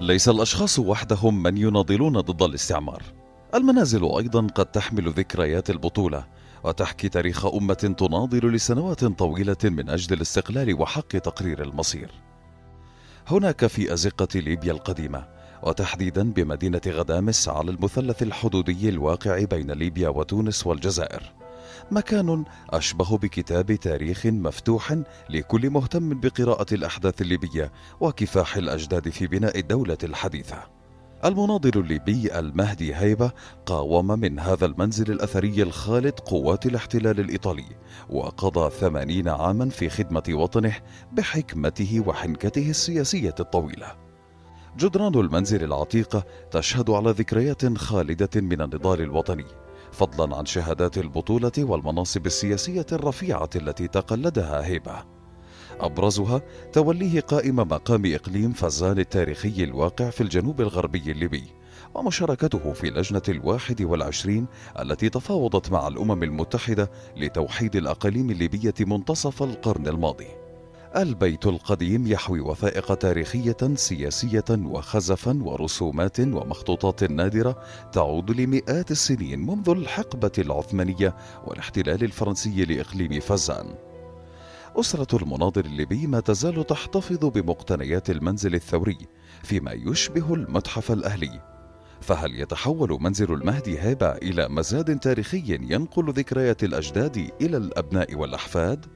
ليس الأشخاص وحدهم من يناضلون ضد الاستعمار. المنازل أيضا قد تحمل ذكريات البطولة وتحكي تاريخ أمة تناضل لسنوات طويلة من أجل الاستقلال وحق تقرير المصير. هناك في أزقة ليبيا القديمة وتحديدا بمدينة غدامس على المثلث الحدودي الواقع بين ليبيا وتونس والجزائر. مكان أشبه بكتاب تاريخ مفتوح لكل مهتم بقراءة الأحداث الليبية وكفاح الأجداد في بناء الدولة الحديثة. المناضل الليبي المهدي هيبة قاوم من هذا المنزل الأثري الخالد قوات الاحتلال الإيطالي وقضى ثمانين عاما في خدمة وطنه بحكمته وحنكته السياسية الطويلة. جدران المنزل العتيقة تشهد على ذكريات خالدة من النضال الوطني. فضلا عن شهادات البطولة والمناصب السياسية الرفيعة التي تقلدها هيبة. أبرزها توليه قائم مقام إقليم فزان التاريخي الواقع في الجنوب الغربي الليبي ومشاركته في لجنة الواحد والعشرين التي تفاوضت مع الأمم المتحدة لتوحيد الأقاليم الليبية منتصف القرن الماضي. البيت القديم يحوي وثائق تاريخية سياسية وخزفا ورسومات ومخطوطات نادرة تعود لمئات السنين منذ الحقبة العثمانية والاحتلال الفرنسي لإقليم فزان. أسرة المناضل الليبي ما تزال تحتفظ بمقتنيات المنزل الثوري فيما يشبه المتحف الأهلي. فهل يتحول منزل المهدي هيبة إلى مزاد تاريخي ينقل ذكريات الأجداد إلى الأبناء والأحفاد؟